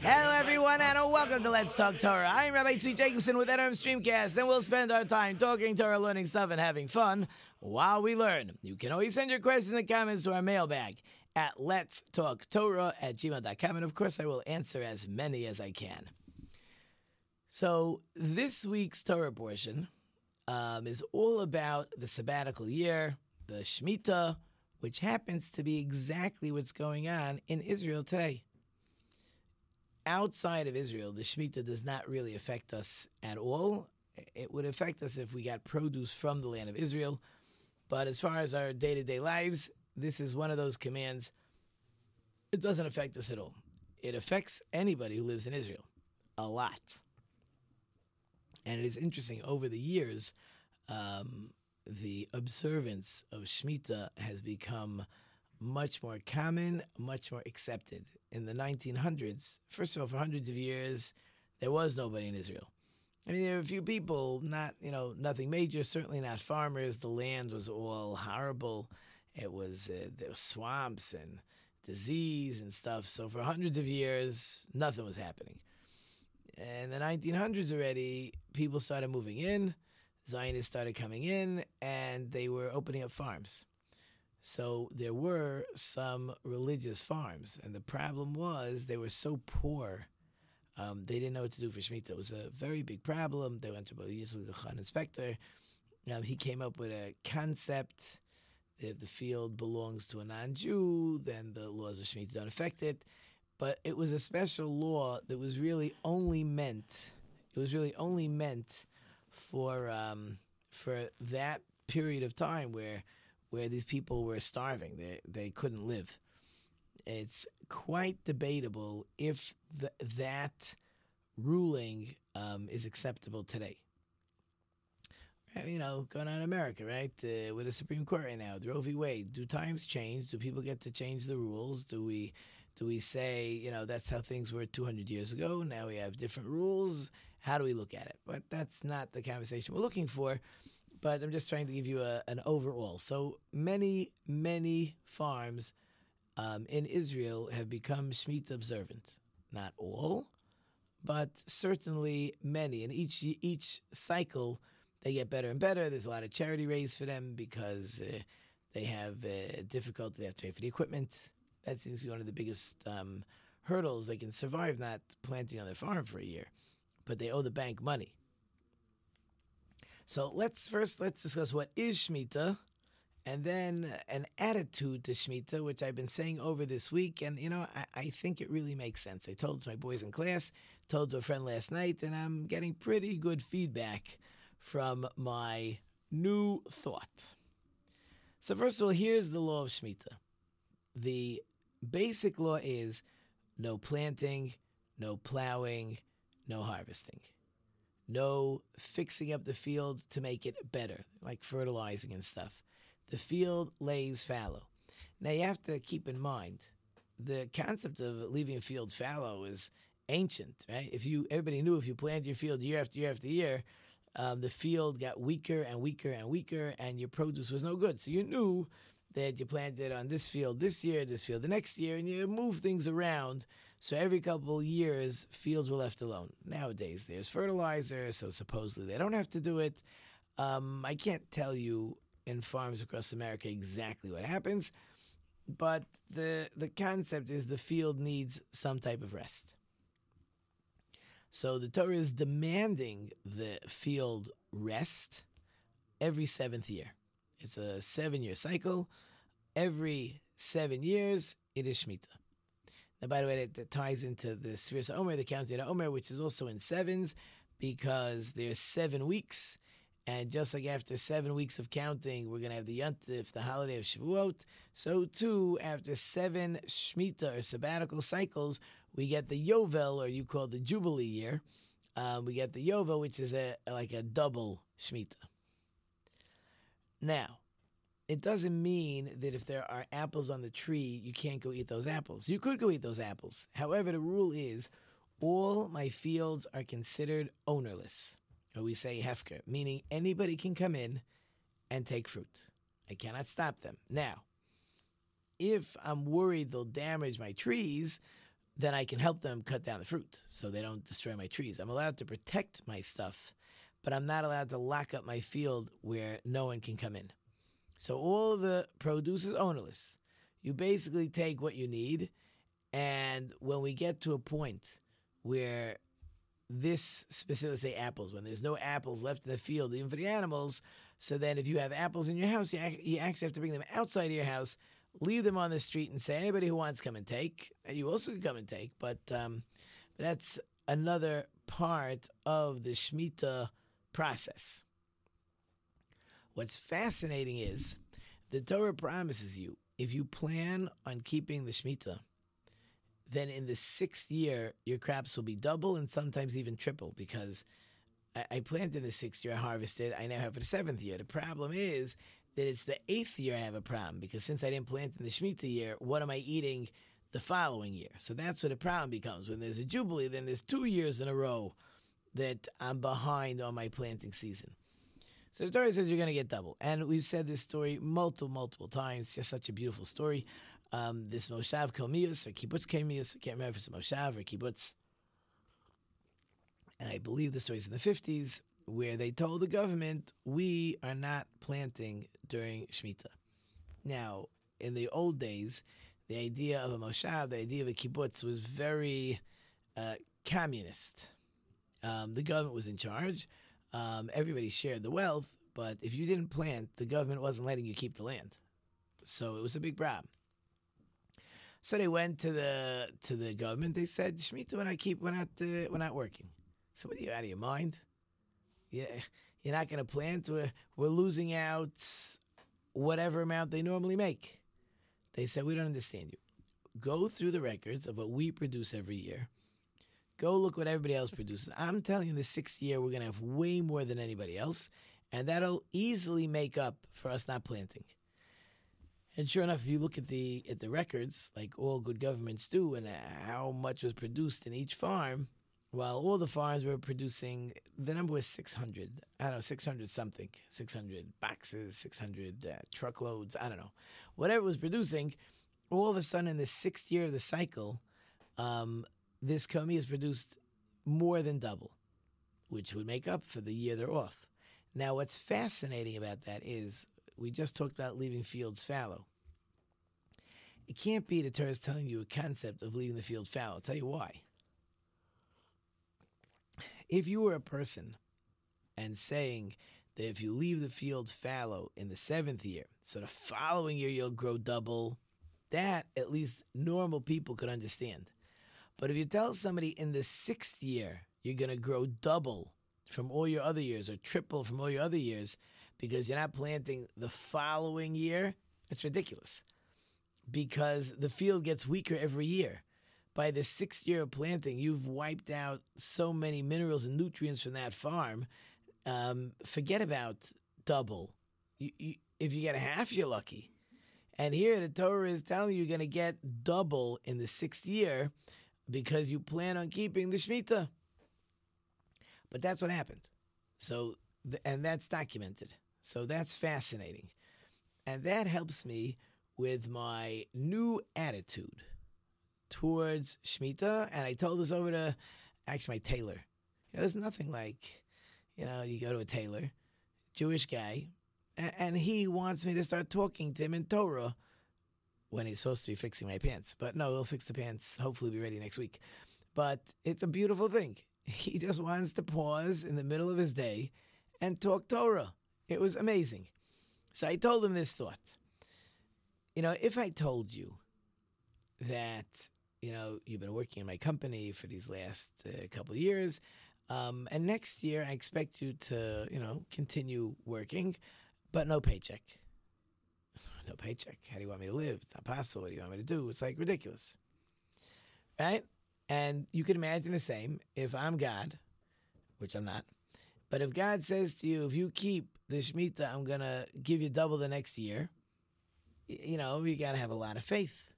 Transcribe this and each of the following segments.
Hello, everyone, and welcome to Let's Talk Torah. I'm Rabbi Tzvi Jacobson with NRM Streamcast, and we'll spend our time talking Torah, learning stuff, and having fun while we learn. You can always send your questions and comments to our mailbag at Let's Talk Torah at gmail.com, and of course, I will answer as many as I can. So, this week's Torah portion um, is all about the sabbatical year, the Shemitah, which happens to be exactly what's going on in Israel today outside of Israel, the Shemitah does not really affect us at all. It would affect us if we got produce from the land of Israel. But as far as our day to day lives, this is one of those commands. It doesn't affect us at all. It affects anybody who lives in Israel a lot. And it is interesting, over the years, um, the observance of Shemitah has become much more common, much more accepted. In the 1900s, first of all, for hundreds of years, there was nobody in Israel. I mean, there were a few people, not, you know, nothing major, certainly not farmers. The land was all horrible. It was, uh, there were swamps and disease and stuff. So for hundreds of years, nothing was happening. In the 1900s already, people started moving in, Zionists started coming in, and they were opening up farms. So there were some religious farms, and the problem was they were so poor. Um, they didn't know what to do for Shemitah. It was a very big problem. They went to the Khan inspector. Um, he came up with a concept. That if the field belongs to a non-Jew, then the laws of Shemitah don't affect it. But it was a special law that was really only meant. It was really only meant for um, for that period of time where where these people were starving. They, they couldn't live. It's quite debatable if the, that ruling um, is acceptable today. You know, going on in America, right? Uh, with the Supreme Court right now, Roe v. Wade. Do times change? Do people get to change the rules? Do we, do we say, you know, that's how things were 200 years ago? Now we have different rules. How do we look at it? But that's not the conversation we're looking for but I'm just trying to give you a, an overall. So many, many farms um, in Israel have become Shemitah observant. Not all, but certainly many. And each each cycle, they get better and better. There's a lot of charity raised for them because uh, they have uh, difficulty. They have to pay for the equipment. That seems to be one of the biggest um, hurdles. They can survive not planting on their farm for a year, but they owe the bank money. So let's first let's discuss what is Shemitah, and then an attitude to Shemitah, which I've been saying over this week, and you know I, I think it really makes sense. I told to my boys in class, told to a friend last night, and I'm getting pretty good feedback from my new thought. So first of all, here's the law of Shemitah. The basic law is no planting, no plowing, no harvesting no fixing up the field to make it better, like fertilizing and stuff. The field lays fallow. Now you have to keep in mind the concept of leaving a field fallow is ancient, right? If you everybody knew if you planted your field year after year after year, um, the field got weaker and weaker and weaker, and your produce was no good. So you knew that you planted on this field this year, this field the next year, and you move things around so every couple years, fields were left alone. Nowadays, there's fertilizer, so supposedly they don't have to do it. Um, I can't tell you in farms across America exactly what happens, but the the concept is the field needs some type of rest. So the Torah is demanding the field rest every seventh year. It's a seven year cycle. Every seven years, it is Shemitah. Now, by the way, that, that ties into the Sfiras Omer, the counting of Omer, which is also in sevens, because there's seven weeks. And just like after seven weeks of counting, we're going to have the Yontif, the holiday of Shavuot. So too, after seven Shemitah or sabbatical cycles, we get the Yovel, or you call the Jubilee year. um, we get the Yovel, which is a like a double Shemitah. Now, it doesn't mean that if there are apples on the tree, you can't go eat those apples. You could go eat those apples. However, the rule is all my fields are considered ownerless, or we say hefker, meaning anybody can come in and take fruit. I cannot stop them. Now, if I'm worried they'll damage my trees, then I can help them cut down the fruit so they don't destroy my trees. I'm allowed to protect my stuff, but I'm not allowed to lock up my field where no one can come in. So all the produce is ownerless. You basically take what you need, and when we get to a point where this specifically say apples, when there's no apples left in the field, even for the animals, so then if you have apples in your house, you, you actually have to bring them outside of your house leave them on the street and say anybody who wants come and take. You also can come and take, but um, that's another part of the shmita process. What's fascinating is the Torah promises you if you plan on keeping the Shemitah, then in the sixth year, your crops will be double and sometimes even triple because I, I planted in the sixth year, I harvested, I now have the seventh year. The problem is that it's the eighth year I have a problem because since I didn't plant in the Shemitah year, what am I eating the following year? So that's where the problem becomes. When there's a Jubilee, then there's two years in a row that I'm behind on my planting season. So the Torah says you're going to get double. And we've said this story multiple, multiple times. It's just such a beautiful story. Um, this Moshav Komemiyus or Kibbutz Komemiyus, I can't remember if it's Moshav or Kibbutz. And I believe the story's in the 50s where they told the government, we are not planting during Shemitah. Now, in the old days, the idea of a moshav, the idea of a kibbutz, was very uh, communist. Um, the government was in charge. Um, everybody shared the wealth, but if you didn't plant, the government wasn't letting you keep the land. So it was a big problem. So they went to the to the government. They said, "Shemitah, when I keep, we're not, uh, we're not working." So what are you out of your mind? Yeah, you're not going to plant. We're, we're losing out whatever amount they normally make. They said, We don't understand you. Go through the records of what we produce every year. Go look what everybody else produces. I'm telling you, the sixth year, we're going to have way more than anybody else, and that'll easily make up for us not planting. And sure enough, if you look at the at the records, like all good governments do, and how much was produced in each farm, well, all the farms were producing, the number was 600. I don't know, 600 something, 600 boxes, 600 uh, truckloads, I don't know. Whatever was producing, all of a sudden in the sixth year of the cycle, um, this Komi has produced more than double, which would make up for the year they're off. Now, what's fascinating about that is we just talked about leaving fields fallow. It can't be the Torah is telling you a concept of leaving the field fallow. I'll tell you why if you were a person and saying that if you leave the field fallow in the seventh year, so the following year you'll grow double, that at least normal people could understand. But if you tell somebody in the sixth year you're going to grow double from all your other years or triple from all your other years because you're not planting the following year, it's ridiculous. Because the field gets weaker every year by the sixth year of planting, you've wiped out so many minerals and nutrients from that farm. Um, forget about double. You, you, if you get half, you're lucky. And here the Torah is telling you you're going to get double in the sixth year because you plan on keeping the Shemitah. But that's what happened. So, and that's documented. So that's fascinating. And that helps me with my new attitude towards Shemitah, and I told this over to actually my tailor. You know, there's nothing like, you know, you go to a tailor, Jewish guy, and, and he wants me to start talking to him in Torah when he's supposed to be fixing my pants. But no, he'll fix the pants. Hopefully, be ready next week. But it's a beautiful thing. He just wants to pause in the middle of his day and talk Torah. It was amazing. So I told him this thought. You know, if I told you that you know, you've been working in my company for these last uh, couple of years. Um, and next year, I expect you to, you know, continue working, but no paycheck. No paycheck. How do you want me to live? It's not possible. What do you want me to do? It's like ridiculous. Right? And you can imagine the same if I'm God which I'm not, but if God says to you, if you keep the Shemitah, I'm going to give you double the next year, you know, you got to have a lot of faith.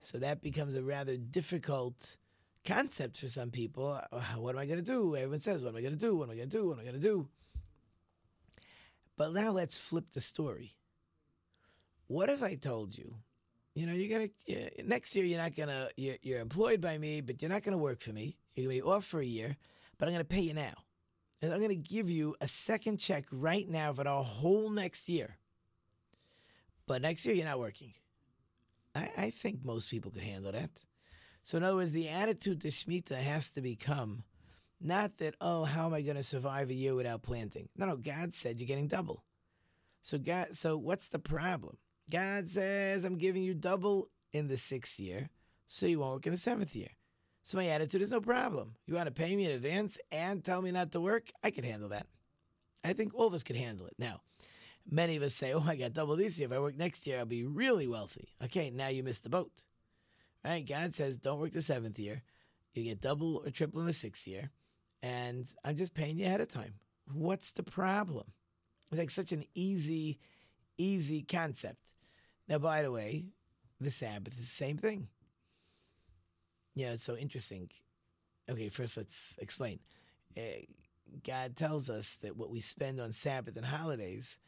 So that becomes a rather difficult concept for some people. What am I going to do? Everyone says, What am I going to do? What am I going to do? What am I going to do? But now let's flip the story. What if I told you, you know, you're gonna next year you're not gonna you're, you're employed by me, but you're not gonna work for me. You're gonna be off for a year, but I'm gonna pay you now, and I'm gonna give you a second check right now for the whole next year. But next year you're not working. I, I think most people could handle that. So in other words, the attitude to shmita has to become not that, oh, how am I going to survive a year without planting? No, no, God said you're getting double. So God so what's the problem? God says I'm giving you double in the sixth year, so you won't work in the seventh year. So my attitude is no problem. You want to pay me in advance and tell me not to work? I can handle that. I think all of us could handle it. Now, many of us say, oh, I got double this year. If I work next year, I'll be really wealthy. Okay, now you missed the boat. Right? God says, don't work the seventh year. You get double or triple in the sixth year and I'm just paying you ahead of time. What's the problem? It's like such an easy, easy concept. Now, by the way, the Sabbath is the same thing. Yeah, it's so interesting. Okay, first let's explain. Uh, God tells us that what we spend on Sabbath and holidays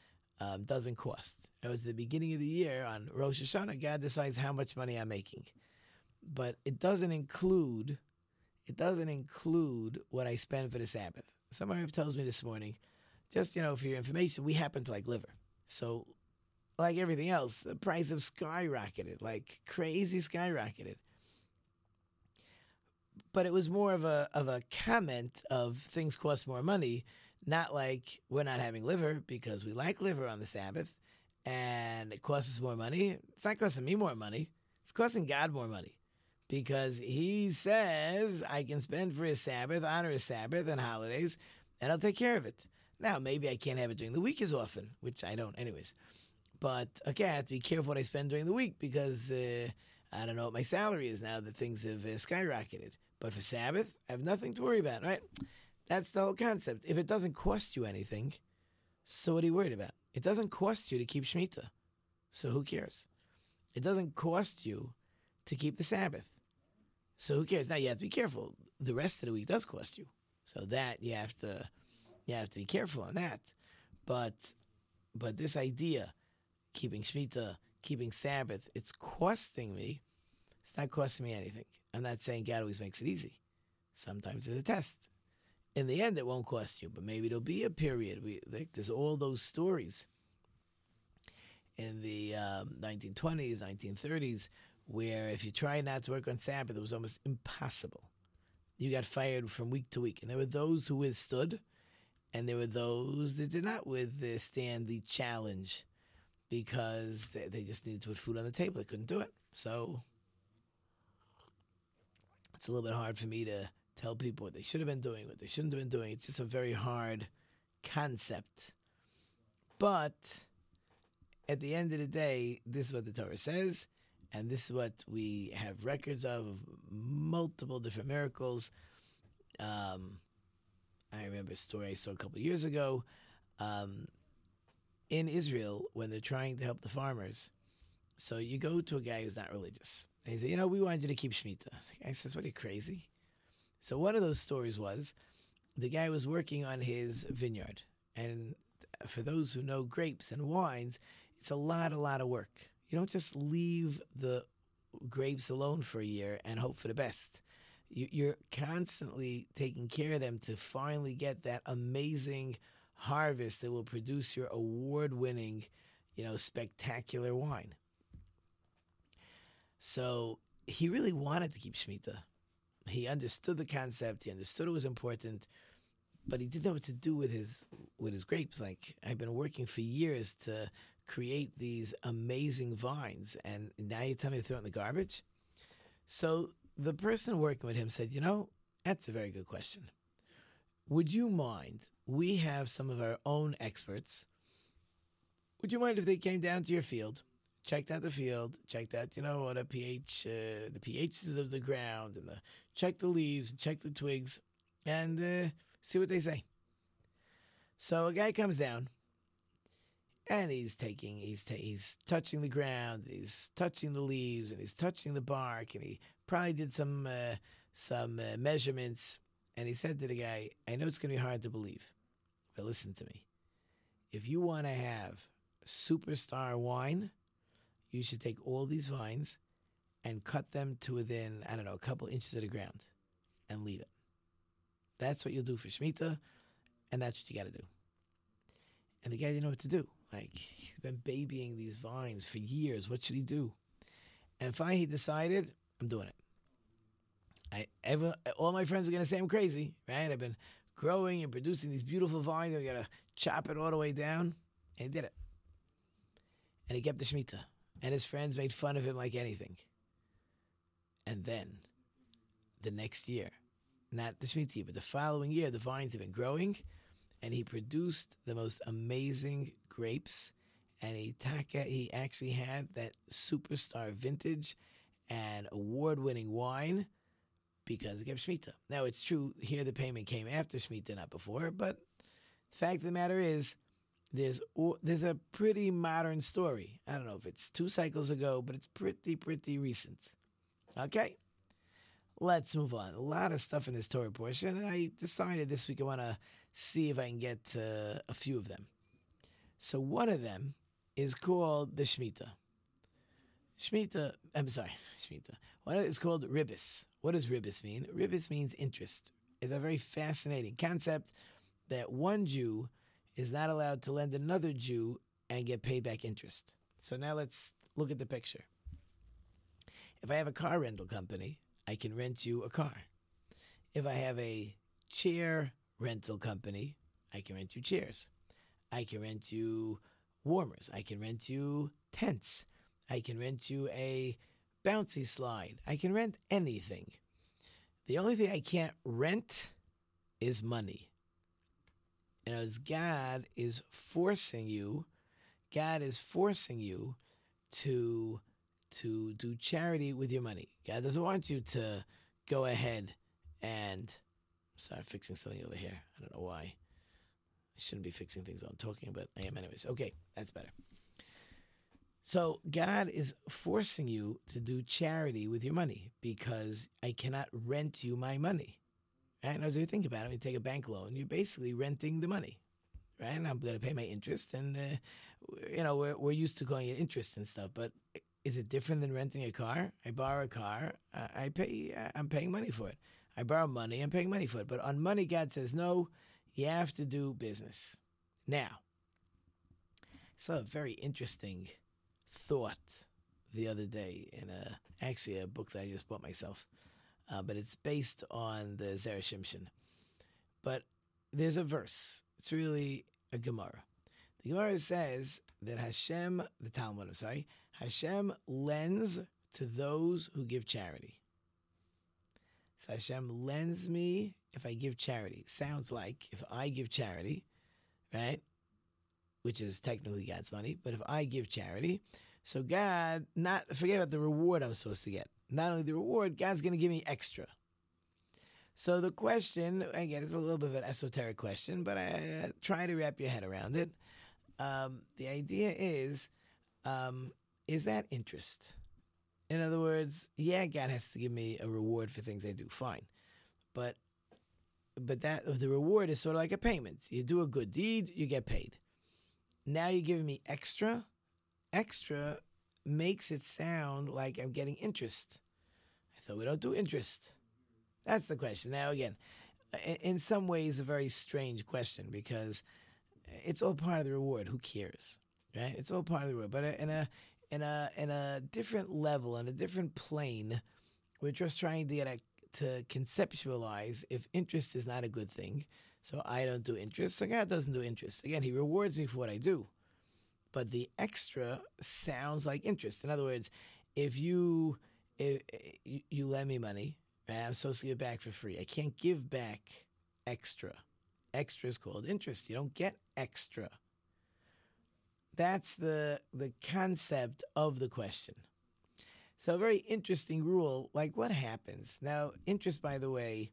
um, doesn't cost. It was the beginning of the year on Rosh Hashanah. God decides how much money I'm making, but it doesn't include it doesn't include what I spend for the Sabbath. Somebody tells me this morning, just you know, for your information, we happen to like liver. So, like everything else, the price have skyrocketed, like crazy skyrocketed. But it was more of a of a comment of things cost more money, not like we're not having liver because we like liver on the Sabbath and it costs us more money. It's not costing me more money. It's costing God more money because he says I can spend for his Sabbath, honor his Sabbath and holidays, and I'll take care of it. Now, maybe I can't have it during the week as often, which I don't, anyways. But okay, I have to be careful what I spend during the week because uh, I don't know what my salary is now that things have uh, skyrocketed. But for Sabbath, I have nothing to worry about, right? That's the whole concept. If it doesn't cost you anything, so what are you worried about? It doesn't cost you to keep Shemitah, so who cares? It doesn't cost you to keep the Sabbath. So who cares? Now you have to be careful. The rest of the week does cost you. So that you have to you have to be careful on that. But but this idea, keeping Shemitah, keeping Sabbath, it's costing me. It's not costing me anything. I'm not saying God always makes it easy. Sometimes it's a test. In the end, it won't cost you, but maybe there'll be a period. We, there's all those stories in the um, 1920s, 1930s, where if you try not to work on Sabbath, it was almost impossible. You got fired from week to week. And there were those who withstood, and there were those that did not withstand the challenge because they, they just needed to put food on the table. They couldn't do it. So it's a little bit hard for me to tell people what they should have been doing, what they shouldn't have been doing. It's just a very hard concept. But at the end of the day, this is what the Torah says. And this is what we have records of multiple different miracles. Um, remember a story I saw a couple years ago. Um, in Israel, when they're trying to help the farmers, so you go to a guy who's not religious. And he said, You know, we want you to keep. The guy says, What are you crazy? So one of those stories was the guy was working on his vineyard. And for those who know grapes and wines, it's a lot, a lot of work. You don't just leave the grapes alone for a year and hope for the best. You're constantly taking care of them to finally get that amazing harvest that will produce your award-winning, you know, spectacular wine. So he really wanted to keep Shemitah. He understood the concept. He understood it was important, but he didn't know what to do with his with his grapes. Like I've been working for years to create these amazing vines, and now you tell me to throw it in the garbage? So the person working with him said, You know, that's a very good question. Would you mind? We have some of our own experts. Would you mind if they came down to your field, checked out the field, checked out, you know, what a pH, uh, the pHs of the ground, and the, check the leaves, and check the twigs, and uh, See what they say. So a guy comes down, and he's taking, he's ta- he's touching the ground, he's touching the leaves, and he's touching the bark, and he probably did some uh, some uh, measurements. And he said to the guy, "I know it's going to be hard to believe, but listen to me. If you want to have superstar wine, you should take all these vines and cut them to within, I don't know, a couple inches of the ground and leave it. That's what you'll do for Shemitah, and that's what you got to do. And the guy didn't know what to do. Like, he's been babying these vines for years. What should he do? And finally, he decided, I'm doing it. I ever all my friends are gonna say I'm crazy, right? I've been growing and producing these beautiful vines. I gotta chop it all the way down, and he did it. And he kept the shemitah, and his friends made fun of him like anything. And then, the next year, not the shemitah, but the following year, the vines have been growing, and he produced the most amazing grapes. And he he actually had that superstar vintage and award-winning wine because it kept Shemitah. Now, it's true, here the payment came after Shemitah, not before, but the fact of the matter is, there's there's a pretty modern story. I don't know if it's two cycles ago, but it's pretty, pretty recent. Okay? Let's move on. A lot of stuff in this Torah portion, and I decided this week I want to see if I can get uh, a few of them. So one of them is called the Shemitah. Shemitah, I'm sorry, Shemitah. What is called ribis. What does ribis mean? Ribis means interest. It's a very fascinating concept that one Jew is not allowed to lend another Jew and get paid back interest. So now let's look at the picture. If I have a car rental company, I can rent you a car. If I have a chair rental company, I can rent you chairs. I can rent you warmers. I can rent you tents. I can rent you a bouncy slide. I can rent anything. The only thing I can't rent is money. And as God is forcing you, God is forcing you to to do charity with your money. God doesn't want you to go ahead and start fixing something over here. I don't know why. I shouldn't be fixing things while I'm talking, but I am anyways. Okay, that's better. So God is forcing you to do charity with your money because I cannot rent you my money. Right? And as you think about it, when you take a bank loan, you're basically renting the money, right? And I'm going to pay my interest, and uh, you know we're we're used to calling it interest and stuff, but is it different than renting a car? I borrow a car, I pay, I'm paying money for it. I borrow money, I'm paying money for it. But on money, God says no, you have to do business. Now, so a very interesting thought the other day in a actually a book that I just bought myself, uh, but it's based on the Zera Shimshon. But there's a verse. It's really a Gemara. The Gemara says that Hashem, the Talmud, I'm sorry, Hashem lends to those who give charity. So Hashem lends me if I give charity. Sounds like if I give charity, right? Which is technically God's money, but if I give charity, so God, not forget about the reward I'm supposed to get. Not only the reward, God's going to give me extra. So the question, again, it's a little bit of an esoteric question, but I uh, try to wrap your head around it. Um, the idea is, um, is that interest? In other words, yeah, God has to give me a reward for things I do, fine, but but that the reward is sort of like a payment. You do a good deed, you get paid. Now you're giving me extra. Extra makes it sound like I'm getting interest. I thought we don't do interest. That's the question. Now again, in some ways, a very strange question because it's all part of the reward. Who cares, right? It's all part of the reward. But uh, in a in a in a different level, in a different plane, we're just trying to get a, to conceptualize if interest is not a good thing. So I don't do interest. So God doesn't do interest. Again, He rewards me for what I do, but the extra sounds like interest. In other words, if you if you lend me money, right, I'm supposed to give back for free. I can't give back extra. Extra is called interest. You don't get extra. That's the the concept of the question. So a very interesting rule. Like what happens now? Interest, by the way,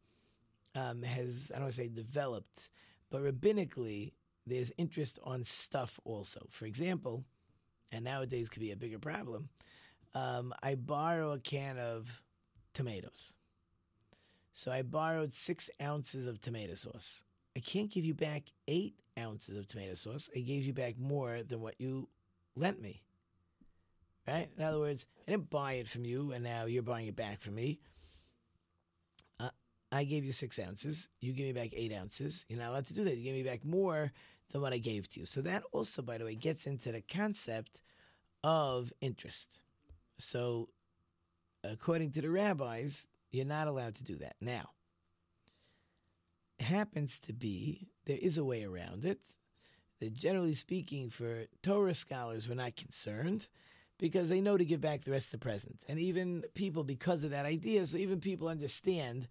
um, has, I don't want to say developed, but rabbinically, there's interest on stuff also. For example, and nowadays could be a bigger problem, um, I borrow a can of tomatoes. So I borrowed six ounces of tomato sauce. I can't give you back eight ounces of tomato sauce. I gave you back more than what you lent me. Right? In other words, I didn't buy it from you, and now you're buying it back from me. I gave you six ounces. You give me back eight ounces. You're not allowed to do that. You give me back more than what I gave to you. So that also, by the way, gets into the concept of interest. So, according to the rabbis, you're not allowed to do that. Now, happens to be there is a way around it. That generally speaking, for Torah scholars, we're not concerned because they know to give back the rest of the present. And even people, because of that idea, so even people understand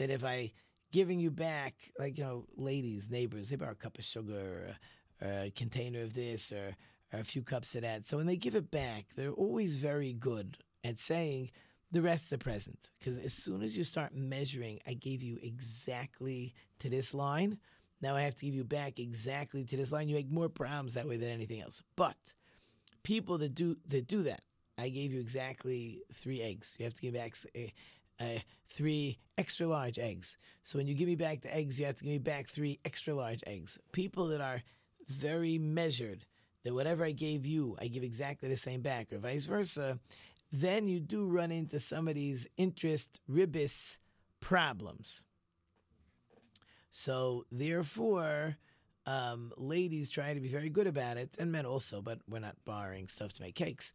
that if I giving you back, like you know, ladies, neighbors, they borrow a cup of sugar or, or a container of this or, or a few cups of that. So when they give it back, they're always very good at saying the rest is present. Because as soon as you start measuring, I gave you exactly to this line. Now I have to give you back exactly to this line. You make more problems that way than anything else. But people that do that do that, I gave you exactly three eggs. You have to give back uh, three extra large eggs. So when you give me back the eggs, you have to give me back three extra large eggs. People that are very measured, that whatever I gave you, I give exactly the same back, or vice versa, then you do run into somebody's interest ribis problems. So therefore, um, ladies try to be very good about it, and men also, but we're not borrowing stuff to make cakes.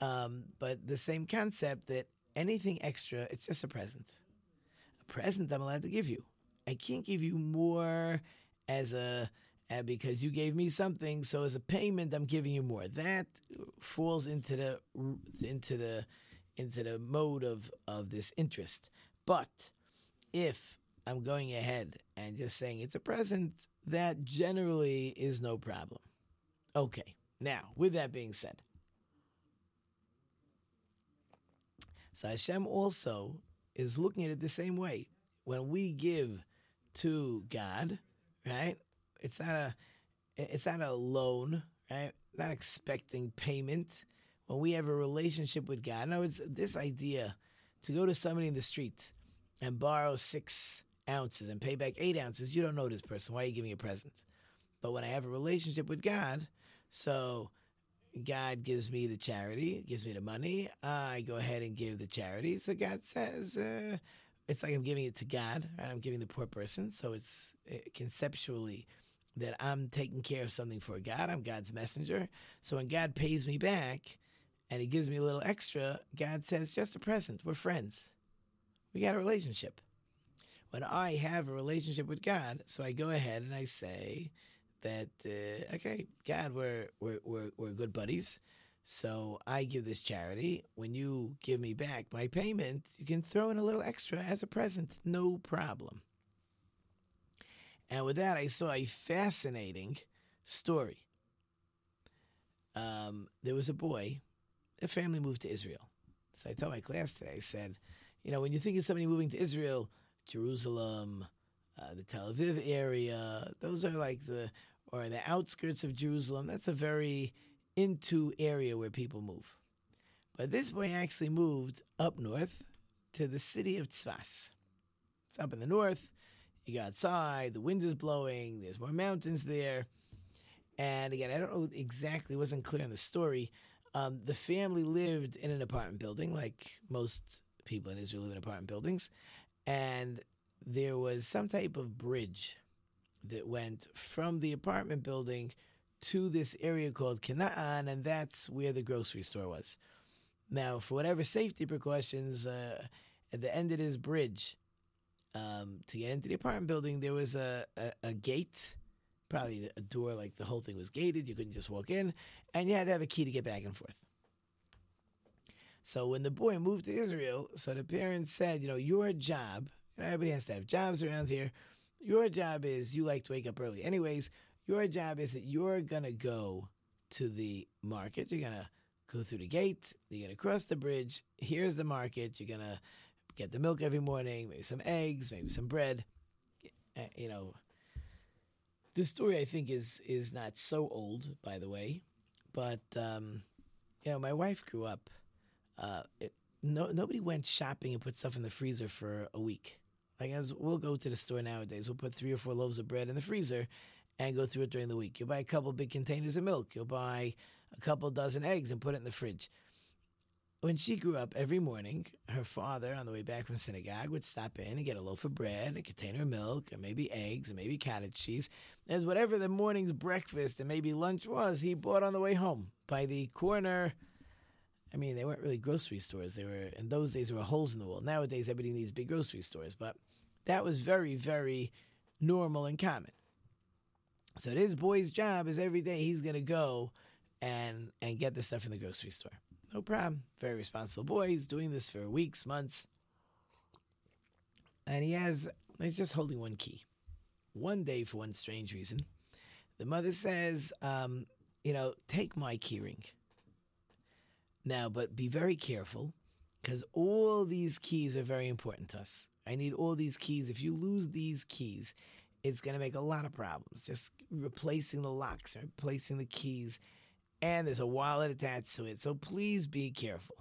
Um, but the same concept that anything extra, it's just a present. A present I'm allowed to give you. I can't give you more as a uh, because you gave me something, so as a payment, I'm giving you more. That falls into the into the into the mode of of this interest. But if I'm going ahead and just saying it's a present, that generally is no problem. Okay. Now, with that being said, So Hashem also is looking at it the same way. When we give to God, right? It's not a it's not a loan, right? Not expecting payment. When we have a relationship with God, now it's this idea to go to somebody in the street and borrow six ounces and pay back eight ounces. You don't know this person. Why are you giving a present? But when I have a relationship with God, so God gives me the charity, gives me the money. I go ahead and give the charity. So God says, uh, it's like I'm giving it to God. Right? I'm giving the poor person. So it's uh, conceptually that I'm taking care of something for God. I'm God's messenger. So when God pays me back and He gives me a little extra, God says, just a present. We're friends. We got a relationship. When I have a relationship with God, so I go ahead and I say, that uh, okay, God, we're, we're we're we're good buddies. So I give this charity. When you give me back my payment, you can throw in a little extra as a present, no problem. And with that, I saw a fascinating story. Um, there was a boy, the family moved to Israel. So I told my class today, I said, you know, when you think of somebody moving to Israel, Jerusalem, uh, the Tel Aviv area, those are like the or the outskirts of Jerusalem. That's a very into area where people move. But this boy actually moved up north to the city of Tzfas. It's up in the north. You go outside, the wind is blowing, there's more mountains there. And again, I don't know exactly, It wasn't clear in the story. Um, the family lived in an apartment building, like most people in Israel live in apartment buildings. And there was some type of bridge that went from the apartment building to this area called Kanaan, and that's where the grocery store was. Now, for whatever safety precautions, uh, at the end of this bridge, um, to get into the apartment building, there was a, a, a gate, probably a door, like the whole thing was gated. You couldn't just walk in, and you had to have a key to get back and forth. So when the boy moved to Israel, so the parents said, you know, your job, everybody has to have jobs around here your job is you like to wake up early. Anyways, your job is that you're going to go to the market. You're going to go through the gate. You're going to cross the bridge. Here's the market. You're going to get the milk every morning, maybe some eggs, maybe some bread. Eh, you know, this story I think is is not so old, by the way, but um, you know, my wife grew up. Uh, it, no, nobody went shopping and put stuff in the freezer for a week. Like as we'll go to the store nowadays, we'll put three or four loaves of bread in the freezer and go through it during the week. You'll buy a couple big containers of milk. You'll buy a couple dozen eggs and put it in the fridge. When she grew up, every morning, her father, on the way back from synagogue, would stop in and get a loaf of bread, a container of milk, and maybe eggs, and maybe cottage cheese. As whatever the morning's breakfast and maybe lunch was, he bought on the way home by the corner. I mean, they weren't really grocery stores. They were in those days. There were holes in the wall. Nowadays, everybody needs big grocery stores, but that was very, very normal and common. So this boy's job is every day he's going to go and and get the stuff in the grocery store. No problem. Very responsible boy. He's doing this for weeks, months. And he has, he's just holding one key. One day, for one strange reason, the mother says, um, you know, take my keyring. Now, but be very careful because all these keys are very important to us. I need all these keys. If you lose these keys, it's going to make a lot of problems. Just replacing the locks, replacing the keys and there's a wallet attached to it. So please be careful.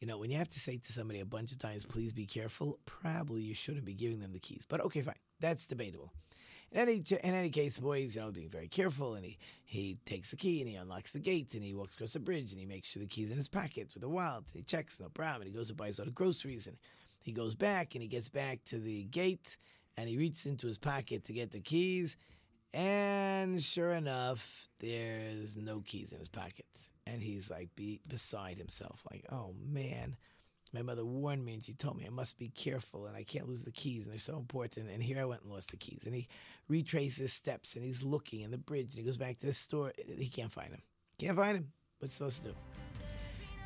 You know, when you have to say to somebody a bunch of times, please be careful, probably you shouldn't be giving them the keys. But okay, fine. That's debatable. In any, in any case, the boy you know, being very careful and he, he takes the key and he unlocks the gate and he walks across the bridge and he makes sure the key's in his pocket with the wallet and he checks, no problem. And he goes and buys all the groceries and he goes back and he gets back to the gate and he reaches into his pocket to get the keys and sure enough, there's no keys in his pocket. And he's like be- beside himself, like, oh man, my mother warned me and she told me I must be careful and I can't lose the keys and they're so important. And here I went and lost the keys. And he retraces his steps and he's looking in the bridge and he goes back to the store. He can't find him. Can't find him. What's supposed to do?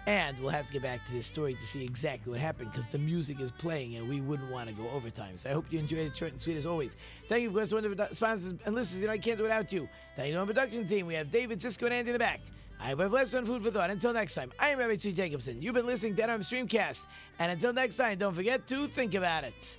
And we'll have to get back to this story to see exactly what happened because the music is playing and we wouldn't want to go overtime. So I hope you enjoyed it short and sweet as always. Thank you, of course, to wonderful sponsors and listeners. You know, I can't do it without you. Thank you to our production team. We have David, Cisco, and Andy in the back. I have blessed on Food for Thought. Until next time, I am Rabbi Tzvi Jacobson. You've been listening to Adam Streamcast. And until next time, don't forget to think about it.